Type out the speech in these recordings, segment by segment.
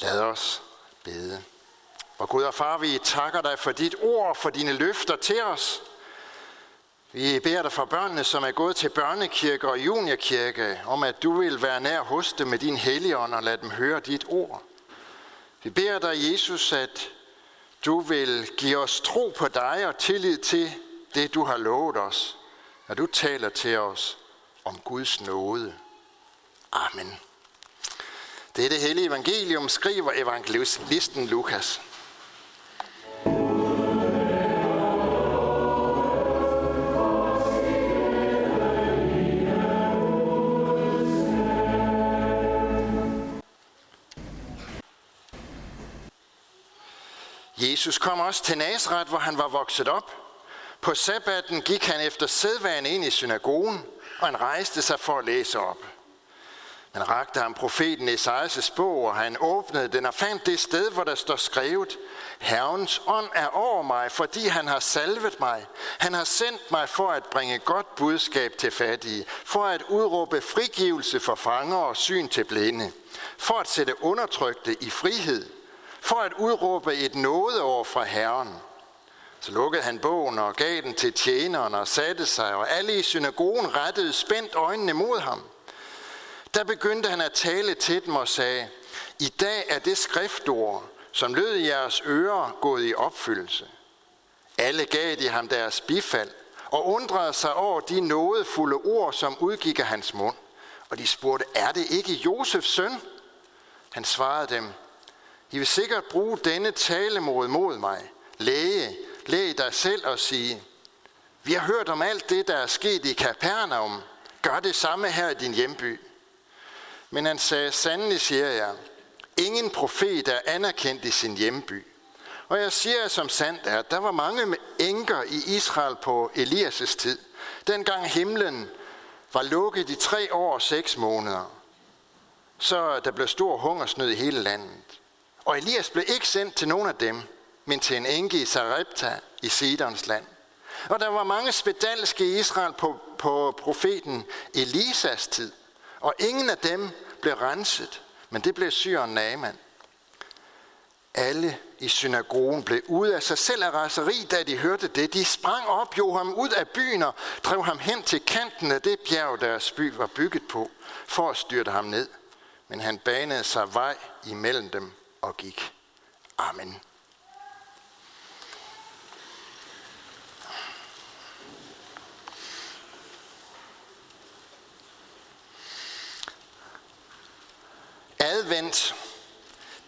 Lad os bede. Og Gud og far, vi takker dig for dit ord, for dine løfter til os. Vi beder dig for børnene, som er gået til børnekirke og juniorkirke, om at du vil være nær hos dem med din helligånd og lade dem høre dit ord. Vi beder dig, Jesus, at du vil give os tro på dig og tillid til det, du har lovet os, når du taler til os om Guds nåde. Amen. Det er det hellige evangelium, skriver evangelisten Lukas. Jesus kom også til Nazareth, hvor han var vokset op. På sabbaten gik han efter sædvane ind i synagogen, og han rejste sig for at læse op. Han rakte ham profeten Esajas bog, og han åbnede den og fandt det sted, hvor der står skrevet, Herrens ånd er over mig, fordi han har salvet mig. Han har sendt mig for at bringe godt budskab til fattige, for at udråbe frigivelse for fanger og syn til blinde, for at sætte undertrykte i frihed, for at udråbe et nådeår fra Herren. Så lukkede han bogen og gav den til tjeneren og satte sig, og alle i synagogen rettede spændt øjnene mod ham. Der begyndte han at tale til dem og sagde, i dag er det skriftord, som lød i jeres ører, gået i opfyldelse. Alle gav de ham deres bifald og undrede sig over de nådefulde ord, som udgik af hans mund. Og de spurgte, er det ikke Josefs søn? Han svarede dem, I vil sikkert bruge denne talemod mod mig. Læge, læg dig selv og sige, vi har hørt om alt det, der er sket i Kapernaum. Gør det samme her i din hjemby. Men han sagde, sandelig siger jeg, ingen profet er anerkendt i sin hjemby. Og jeg siger som sandt er, at der var mange enker i Israel på Elias' tid, dengang himlen var lukket i tre år og seks måneder. Så der blev stor hungersnød i hele landet. Og Elias blev ikke sendt til nogen af dem, men til en enke i Sarepta i Sidons land. Og der var mange spedalske i Israel på, på profeten Elisas tid. Og ingen af dem blev renset, men det blev syren Naaman. Alle i synagogen blev ude af sig selv af raseri, da de hørte det. De sprang op, jo ham ud af byen og drev ham hen til kanten af det bjerg, deres by var bygget på, for at styrte ham ned. Men han banede sig vej imellem dem og gik. Amen. Advent,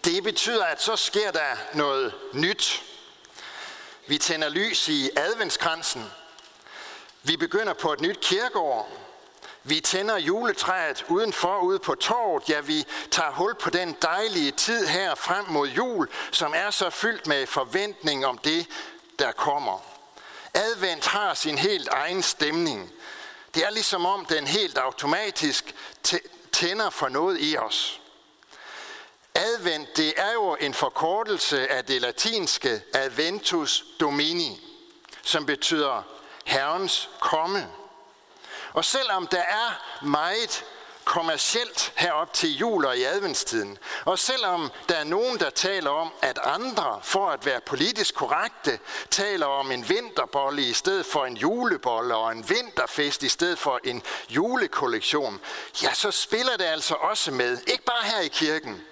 det betyder, at så sker der noget nyt. Vi tænder lys i adventskransen. Vi begynder på et nyt kirkeår. Vi tænder juletræet udenfor ude på torvet. Ja, vi tager hul på den dejlige tid her frem mod jul, som er så fyldt med forventning om det, der kommer. Advent har sin helt egen stemning. Det er ligesom om den helt automatisk tænder for noget i os. Advent, det er jo en forkortelse af det latinske adventus domini, som betyder Herrens komme. Og selvom der er meget kommercielt herop til jul og i adventstiden, og selvom der er nogen, der taler om, at andre, for at være politisk korrekte, taler om en vinterbolle i stedet for en julebolle og en vinterfest i stedet for en julekollektion, ja, så spiller det altså også med, ikke bare her i kirken,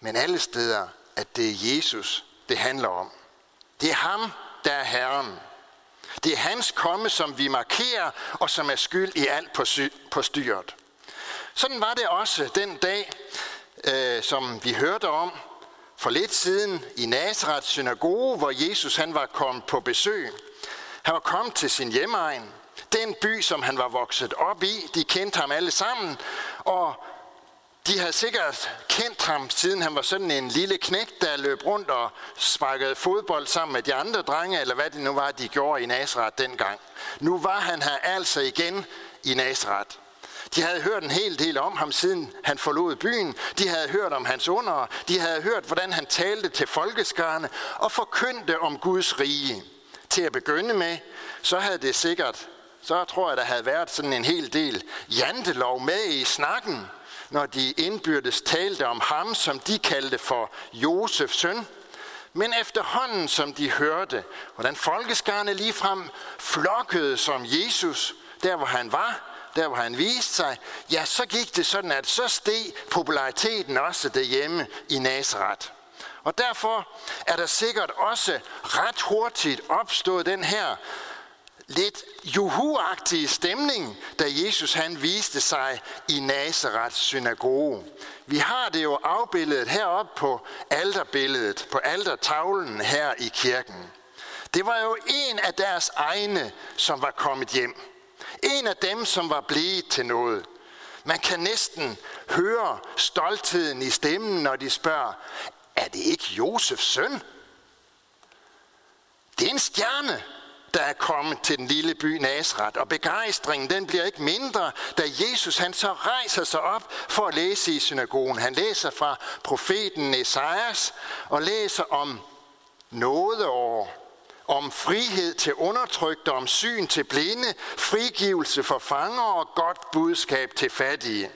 men alle steder, at det er Jesus, det handler om. Det er ham, der er Herren. Det er hans komme, som vi markerer, og som er skyld i alt på, sy- på styret. Sådan var det også den dag, øh, som vi hørte om for lidt siden i Nazareth synagoge, hvor Jesus han var kommet på besøg. Han var kommet til sin hjemmeegn, den by, som han var vokset op i. De kendte ham alle sammen, og de havde sikkert kendt ham, siden han var sådan en lille knægt, der løb rundt og sparkede fodbold sammen med de andre drenge, eller hvad det nu var, de gjorde i Nazareth dengang. Nu var han her altså igen i Nazareth. De havde hørt en hel del om ham, siden han forlod byen. De havde hørt om hans under. De havde hørt, hvordan han talte til folkeskarne og forkyndte om Guds rige. Til at begynde med, så havde det sikkert, så tror jeg, der havde været sådan en hel del jantelov med i snakken når de indbyrdes talte om ham, som de kaldte for Josefs søn. Men efterhånden, som de hørte, hvordan folkeskarne ligefrem flokkede som Jesus, der hvor han var, der hvor han viste sig, ja, så gik det sådan, at så steg populariteten også derhjemme i Nazareth. Og derfor er der sikkert også ret hurtigt opstået den her lidt juhuagtige stemning, da Jesus han viste sig i Nazarets synagoge. Vi har det jo afbildet heroppe på alterbilledet, på altertavlen her i kirken. Det var jo en af deres egne, som var kommet hjem. En af dem, som var blevet til noget. Man kan næsten høre stoltheden i stemmen, når de spørger, er det ikke Josefs søn? Det er en stjerne, der er kommet til den lille by Nazareth, og begejstringen den bliver ikke mindre, da Jesus han så rejser sig op for at læse i synagogen. Han læser fra profeten Esajas og læser om nådeår, om frihed til undertrykte, om syn til blinde, frigivelse for fanger og godt budskab til fattige.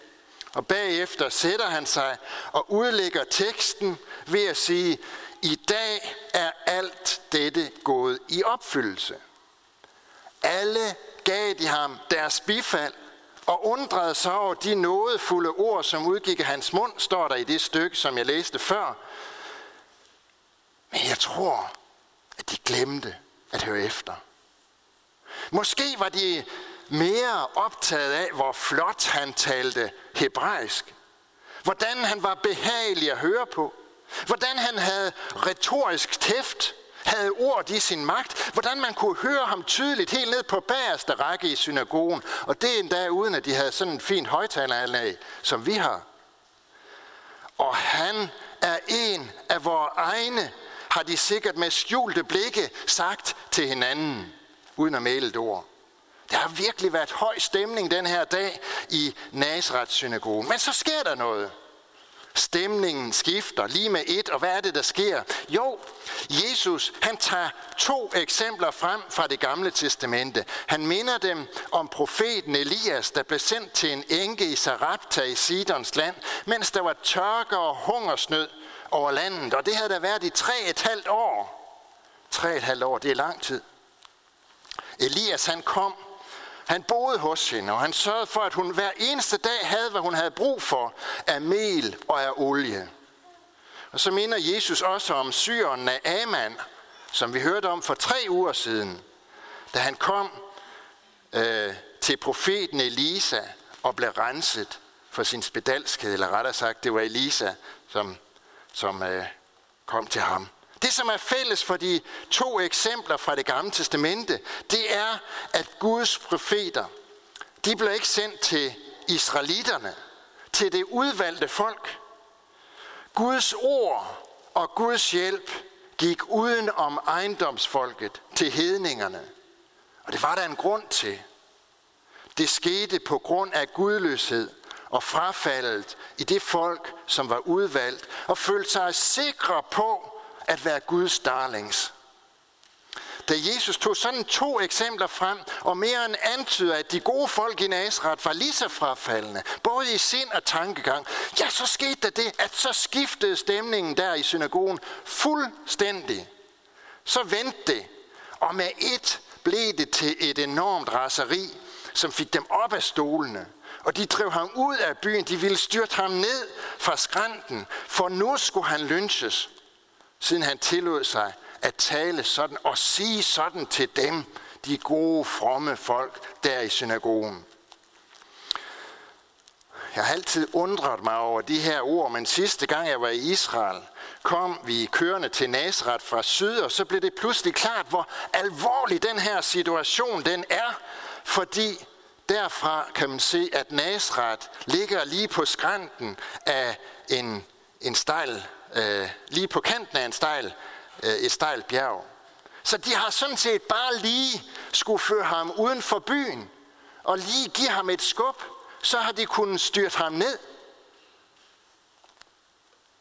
Og bagefter sætter han sig og udlægger teksten ved at sige, i dag er alt dette gået i opfyldelse. Alle gav de ham deres bifald og undrede sig over de nådefulde ord, som udgik af hans mund, står der i det stykke, som jeg læste før. Men jeg tror, at de glemte at høre efter. Måske var de mere optaget af, hvor flot han talte hebraisk. Hvordan han var behagelig at høre på. Hvordan han havde retorisk tæft, havde ord i sin magt. Hvordan man kunne høre ham tydeligt helt ned på bagerste række i synagogen. Og det endda uden, at de havde sådan en fin højtaleranlæg, som vi har. Og han er en af vores egne, har de sikkert med skjulte blikke sagt til hinanden, uden at male et ord. Der har virkelig været høj stemning den her dag i Nazareth synagogen. Men så sker der noget. Stemningen skifter lige med et, og hvad er det, der sker? Jo, Jesus han tager to eksempler frem fra det gamle testamente. Han minder dem om profeten Elias, der blev sendt til en enke i Sarepta i Sidons land, mens der var tørke og hungersnød over landet. Og det havde der været i tre et halvt år. Tre et halvt år, det er lang tid. Elias han kom han boede hos hende, og han sørgede for, at hun hver eneste dag havde, hvad hun havde brug for af mel og af olie. Og så minder Jesus også om syren af Aman, som vi hørte om for tre uger siden, da han kom øh, til profeten Elisa og blev renset for sin spedalskhed, eller rettere sagt, det var Elisa, som, som øh, kom til ham. Det, som er fælles for de to eksempler fra det gamle testamente, det er, at Guds profeter, de blev ikke sendt til israelitterne, til det udvalgte folk. Guds ord og Guds hjælp gik uden om ejendomsfolket til hedningerne. Og det var der en grund til. Det skete på grund af gudløshed og frafaldet i det folk, som var udvalgt, og følte sig sikre på, at være Guds darlings. Da Jesus tog sådan to eksempler frem, og mere end antyder, at de gode folk i Nazareth var lige så frafaldende, både i sind og tankegang, ja, så skete der det, at så skiftede stemningen der i synagogen fuldstændig. Så vendte det, og med et blev det til et enormt raseri, som fik dem op af stolene. Og de drev ham ud af byen, de ville styrte ham ned fra skrænten, for nu skulle han lynches siden han tillod sig at tale sådan og sige sådan til dem, de gode, fromme folk der i synagogen. Jeg har altid undret mig over de her ord, men sidste gang jeg var i Israel, kom vi kørende til Nazareth fra syd, og så blev det pludselig klart, hvor alvorlig den her situation den er, fordi derfra kan man se, at Nazareth ligger lige på skrænten af en, en stejl øh, lige på kanten af en stejl, øh, et stejlt bjerg. Så de har sådan set bare lige skulle føre ham uden for byen, og lige give ham et skub, så har de kunnet styrte ham ned.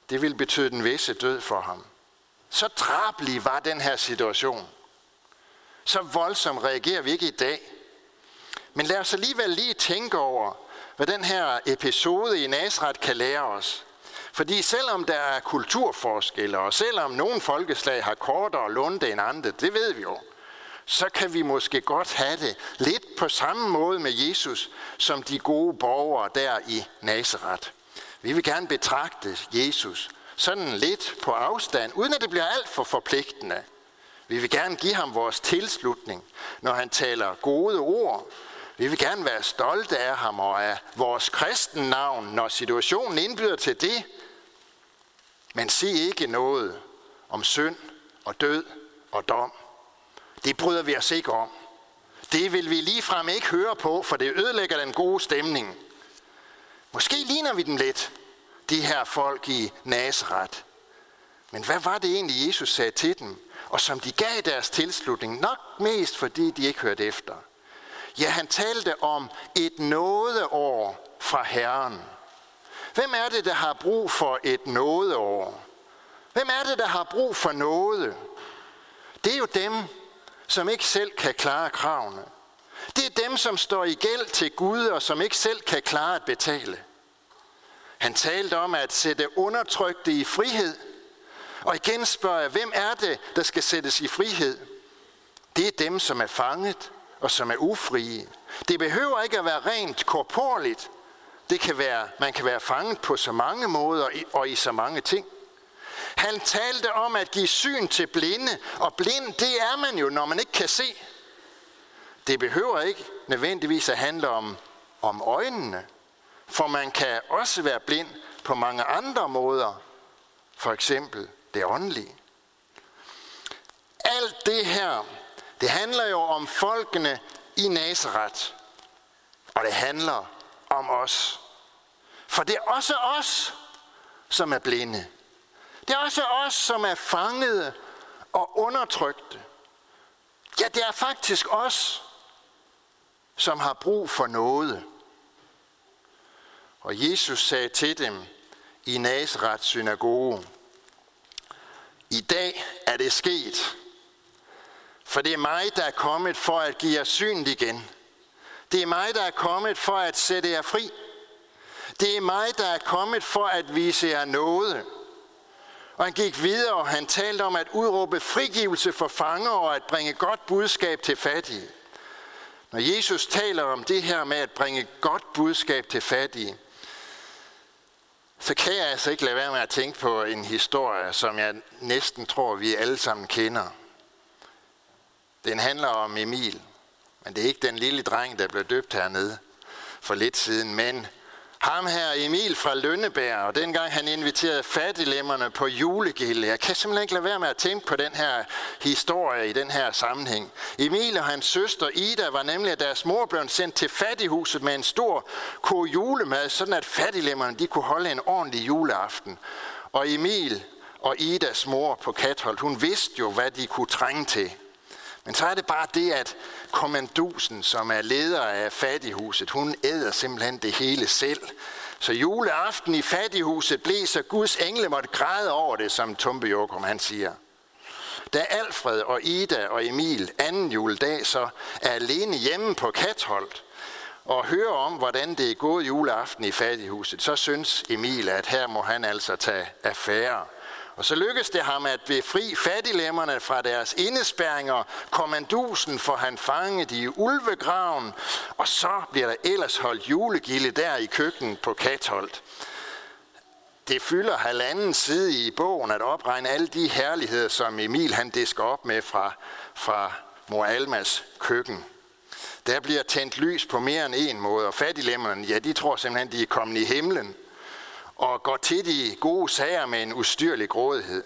Det ville betyde den visse død for ham. Så drabelig var den her situation. Så voldsomt reagerer vi ikke i dag. Men lad os alligevel lige tænke over, hvad den her episode i Nazareth kan lære os. Fordi selvom der er kulturforskelle, og selvom nogle folkeslag har kortere lunde end andre, det ved vi jo, så kan vi måske godt have det lidt på samme måde med Jesus, som de gode borgere der i Nazareth. Vi vil gerne betragte Jesus sådan lidt på afstand, uden at det bliver alt for forpligtende. Vi vil gerne give ham vores tilslutning, når han taler gode ord. Vi vil gerne være stolte af ham og af vores kristennavn, når situationen indbyder til det. Men sig ikke noget om synd og død og dom. Det bryder vi os ikke om. Det vil vi ligefrem ikke høre på, for det ødelægger den gode stemning. Måske ligner vi dem lidt, de her folk i Nazareth. Men hvad var det egentlig, Jesus sagde til dem, og som de gav deres tilslutning, nok mest fordi de ikke hørte efter? Ja, han talte om et nådeår fra Herren. Hvem er det, der har brug for et nådeår? Hvem er det, der har brug for noget? Det er jo dem, som ikke selv kan klare kravene. Det er dem, som står i gæld til Gud, og som ikke selv kan klare at betale. Han talte om at sætte undertrykte i frihed. Og igen spørger jeg, hvem er det, der skal sættes i frihed? Det er dem, som er fanget og som er ufrie. Det behøver ikke at være rent korporligt. Det kan være, man kan være fanget på så mange måder og i så mange ting. Han talte om at give syn til blinde, og blind, det er man jo, når man ikke kan se. Det behøver ikke nødvendigvis at handle om, om øjnene, for man kan også være blind på mange andre måder, for eksempel det åndelige. Alt det her, det handler jo om folkene i Nazareth, og det handler om os. For det er også os, som er blinde. Det er også os, som er fangede og undertrykte. Ja, det er faktisk os, som har brug for noget. Og Jesus sagde til dem i Nazareth synagoge, i dag er det sket, for det er mig, der er kommet for at give jer synet igen. Det er mig, der er kommet for at sætte jer fri. Det er mig, der er kommet for at vise jer noget. Og han gik videre, og han talte om at udråbe frigivelse for fanger og at bringe godt budskab til fattige. Når Jesus taler om det her med at bringe godt budskab til fattige, så kan jeg altså ikke lade være med at tænke på en historie, som jeg næsten tror, vi alle sammen kender. Den handler om Emil, men det er ikke den lille dreng, der blev døbt hernede for lidt siden, men ham her, Emil fra Lønneberg, og dengang han inviterede fattiglemmerne på julegilde. Jeg kan simpelthen ikke lade være med at tænke på den her historie i den her sammenhæng. Emil og hans søster Ida var nemlig, at deres mor blev sendt til fattighuset med en stor ko julemad, sådan at fattiglemmerne de kunne holde en ordentlig juleaften. Og Emil og Idas mor på Katholdt, hun vidste jo, hvad de kunne trænge til. Men så er det bare det, at kommandusen, som er leder af fattighuset, hun æder simpelthen det hele selv. Så juleaften i fattighuset blev, så Guds engle måtte græde over det, som Tumpe Jokum han siger. Da Alfred og Ida og Emil anden juledag så er alene hjemme på Katholdt, og hører om, hvordan det er gået juleaften i fattighuset, så synes Emil, at her må han altså tage affære. Og så lykkes det ham at befri fattiglemmerne fra deres indespærringer, kommandusen for han fanget i ulvegraven, og så bliver der ellers holdt julegilde der i køkkenet på Katholdt. Det fylder halvanden side i bogen at opregne alle de herligheder, som Emil han disker op med fra, fra mor Almas køkken. Der bliver tændt lys på mere end en måde, og fattiglemmerne, ja, de tror simpelthen, de er kommet i himlen og går til de gode sager med en ustyrlig grådighed.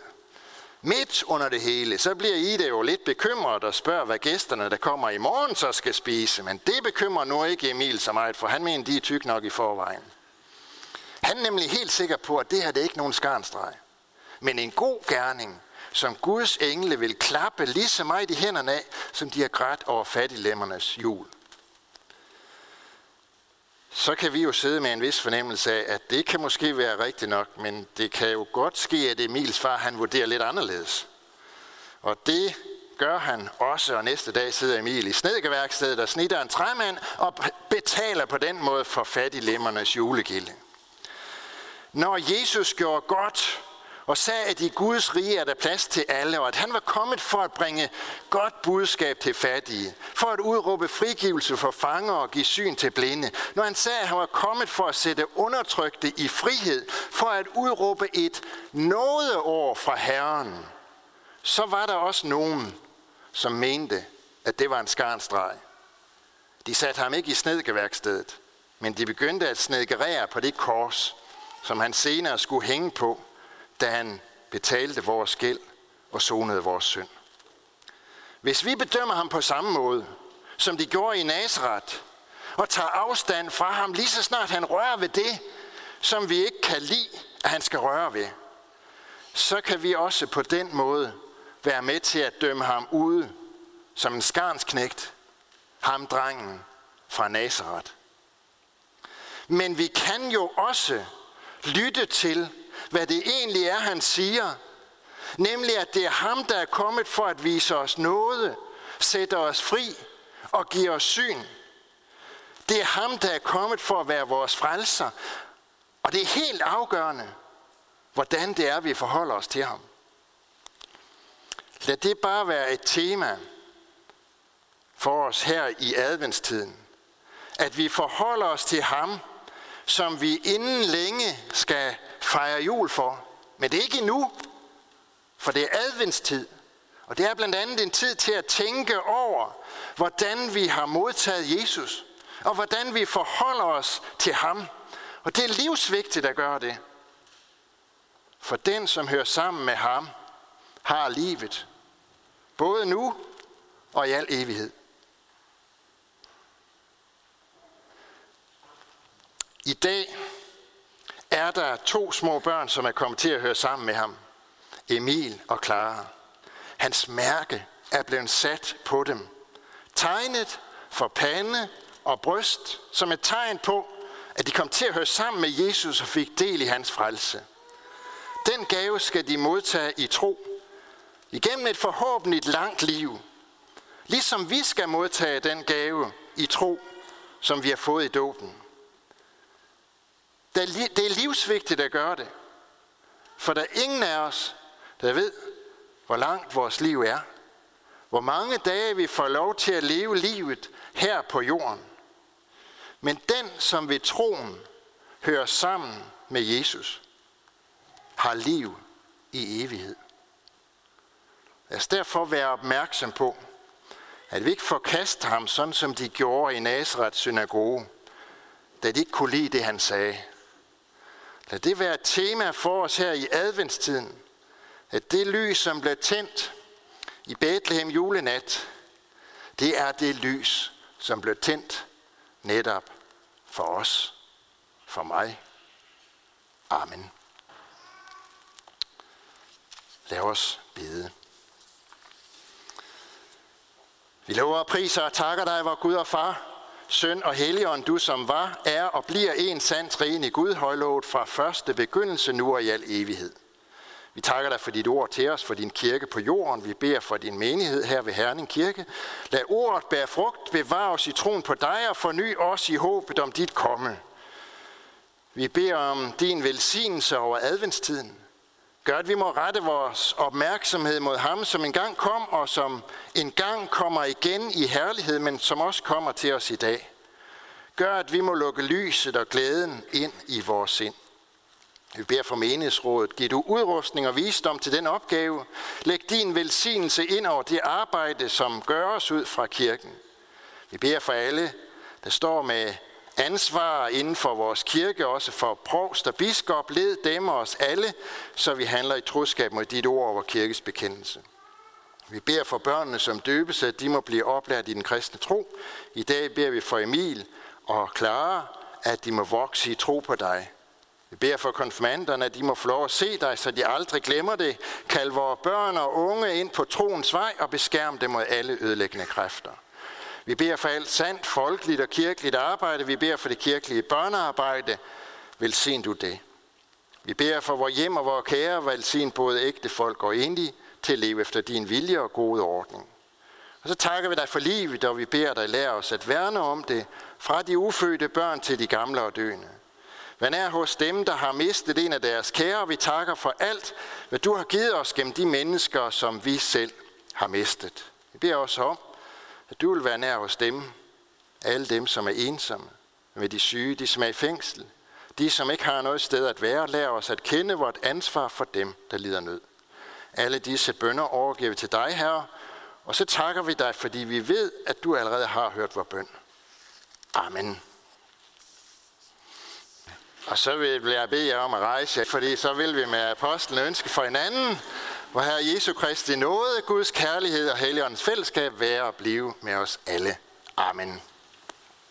Midt under det hele, så bliver Ida jo lidt bekymret og spørger, hvad gæsterne, der kommer i morgen, så skal spise. Men det bekymrer nu ikke Emil så meget, for han mener, de er tyk nok i forvejen. Han er nemlig helt sikker på, at det her det er ikke nogen skarnstreg. Men en god gerning, som Guds engle vil klappe lige så meget i hænderne af, som de har grædt over fattiglemmernes jul så kan vi jo sidde med en vis fornemmelse af, at det kan måske være rigtigt nok, men det kan jo godt ske, at Emils far han vurderer lidt anderledes. Og det gør han også, og næste dag sidder Emil i snedkeværkstedet og snitter en træmand og betaler på den måde for fattiglemmernes julegilde. Når Jesus gjorde godt og sagde, at i Guds rige er der plads til alle, og at han var kommet for at bringe godt budskab til fattige, for at udråbe frigivelse for fanger og give syn til blinde. Når han sagde, at han var kommet for at sætte undertrykte i frihed, for at udråbe et nådeår fra Herren, så var der også nogen, som mente, at det var en skarnstreg. De satte ham ikke i snedkeværkstedet, men de begyndte at snedkerere på det kors, som han senere skulle hænge på, da han betalte vores gæld og sonede vores synd. Hvis vi bedømmer ham på samme måde, som de gjorde i Nazareth, og tager afstand fra ham lige så snart han rører ved det, som vi ikke kan lide, at han skal røre ved, så kan vi også på den måde være med til at dømme ham ude som en skarnsknægt, ham drengen fra Nazareth. Men vi kan jo også lytte til, hvad det egentlig er, han siger. Nemlig, at det er ham, der er kommet for at vise os noget, sætte os fri og give os syn. Det er ham, der er kommet for at være vores frelser. Og det er helt afgørende, hvordan det er, vi forholder os til ham. Lad det bare være et tema for os her i adventstiden. At vi forholder os til ham, som vi inden længe skal fejre jul for. Men det er ikke endnu, for det er adventstid. Og det er blandt andet en tid til at tænke over, hvordan vi har modtaget Jesus, og hvordan vi forholder os til ham. Og det er livsvigtigt at gøre det. For den, som hører sammen med ham, har livet. Både nu og i al evighed. I dag er der to små børn, som er kommet til at høre sammen med ham. Emil og Clara. Hans mærke er blevet sat på dem. Tegnet for pande og bryst, som et tegn på, at de kom til at høre sammen med Jesus og fik del i hans frelse. Den gave skal de modtage i tro, igennem et forhåbentlig langt liv. Ligesom vi skal modtage den gave i tro, som vi har fået i dåben. Det er livsvigtigt at gøre det. For der er ingen af os, der ved, hvor langt vores liv er. Hvor mange dage vi får lov til at leve livet her på jorden. Men den, som ved troen hører sammen med Jesus, har liv i evighed. Lad os derfor være opmærksom på, at vi ikke forkaster ham, sådan som de gjorde i Nazareth synagoge, da de ikke kunne lide det, han sagde. Lad det være et tema for os her i adventstiden, at det lys, som blev tændt i Bethlehem julenat, det er det lys, som blev tændt netop for os, for mig. Amen. Lad os bede. Vi lover og priser og takker dig, vor Gud og Far, Søn og Helligånd, du som var, er og bliver en sand træen i Gud, højlovet fra første begyndelse, nu og i al evighed. Vi takker dig for dit ord til os, for din kirke på jorden. Vi beder for din menighed her ved Herning Kirke. Lad ordet bære frugt, bevare os i troen på dig og forny os i håbet om dit komme. Vi beder om din velsignelse over adventstiden. Gør, at vi må rette vores opmærksomhed mod ham, som engang kom, og som engang kommer igen i herlighed, men som også kommer til os i dag. Gør, at vi må lukke lyset og glæden ind i vores sind. Vi beder for menighedsrådet. Giv du udrustning og visdom til den opgave. Læg din velsignelse ind over det arbejde, som gøres ud fra kirken. Vi beder for alle, der står med ansvar inden for vores kirke, også for provst og biskop. Led dem og os alle, så vi handler i troskab mod dit ord over kirkes bekendelse. Vi beder for børnene, som døbes, at de må blive oplært i den kristne tro. I dag beder vi for Emil og Clara, at de må vokse i tro på dig. Vi beder for konfirmanderne, at de må få lov at se dig, så de aldrig glemmer det. Kald vores børn og unge ind på troens vej og beskærm dem mod alle ødelæggende kræfter. Vi beder for alt sandt, folkeligt og kirkeligt arbejde. Vi beder for det kirkelige børnearbejde. Velsign du det. Vi beder for vores hjem og vores kære, velsign både ægte folk og enlige. til at leve efter din vilje og gode ordning. Og så takker vi dig for livet, og vi beder dig lære os at værne om det, fra de ufødte børn til de gamle og døende. Hvad er hos dem, der har mistet en af deres kære, og vi takker for alt, hvad du har givet os gennem de mennesker, som vi selv har mistet. Vi beder også om, at du vil være nær hos dem, alle dem, som er ensomme, med de syge, de som er i fængsel, de som ikke har noget sted at være, lær os at kende vort ansvar for dem, der lider nød. Alle disse bønder overgiver vi til dig, Herre, og så takker vi dig, fordi vi ved, at du allerede har hørt vores bøn. Amen. Og så vil jeg bede jer om at rejse, fordi så vil vi med apostlen ønske for hinanden, hvor Herre Jesu Kristi nåde, Guds kærlighed og Helligåndens fællesskab være og blive med os alle. Amen.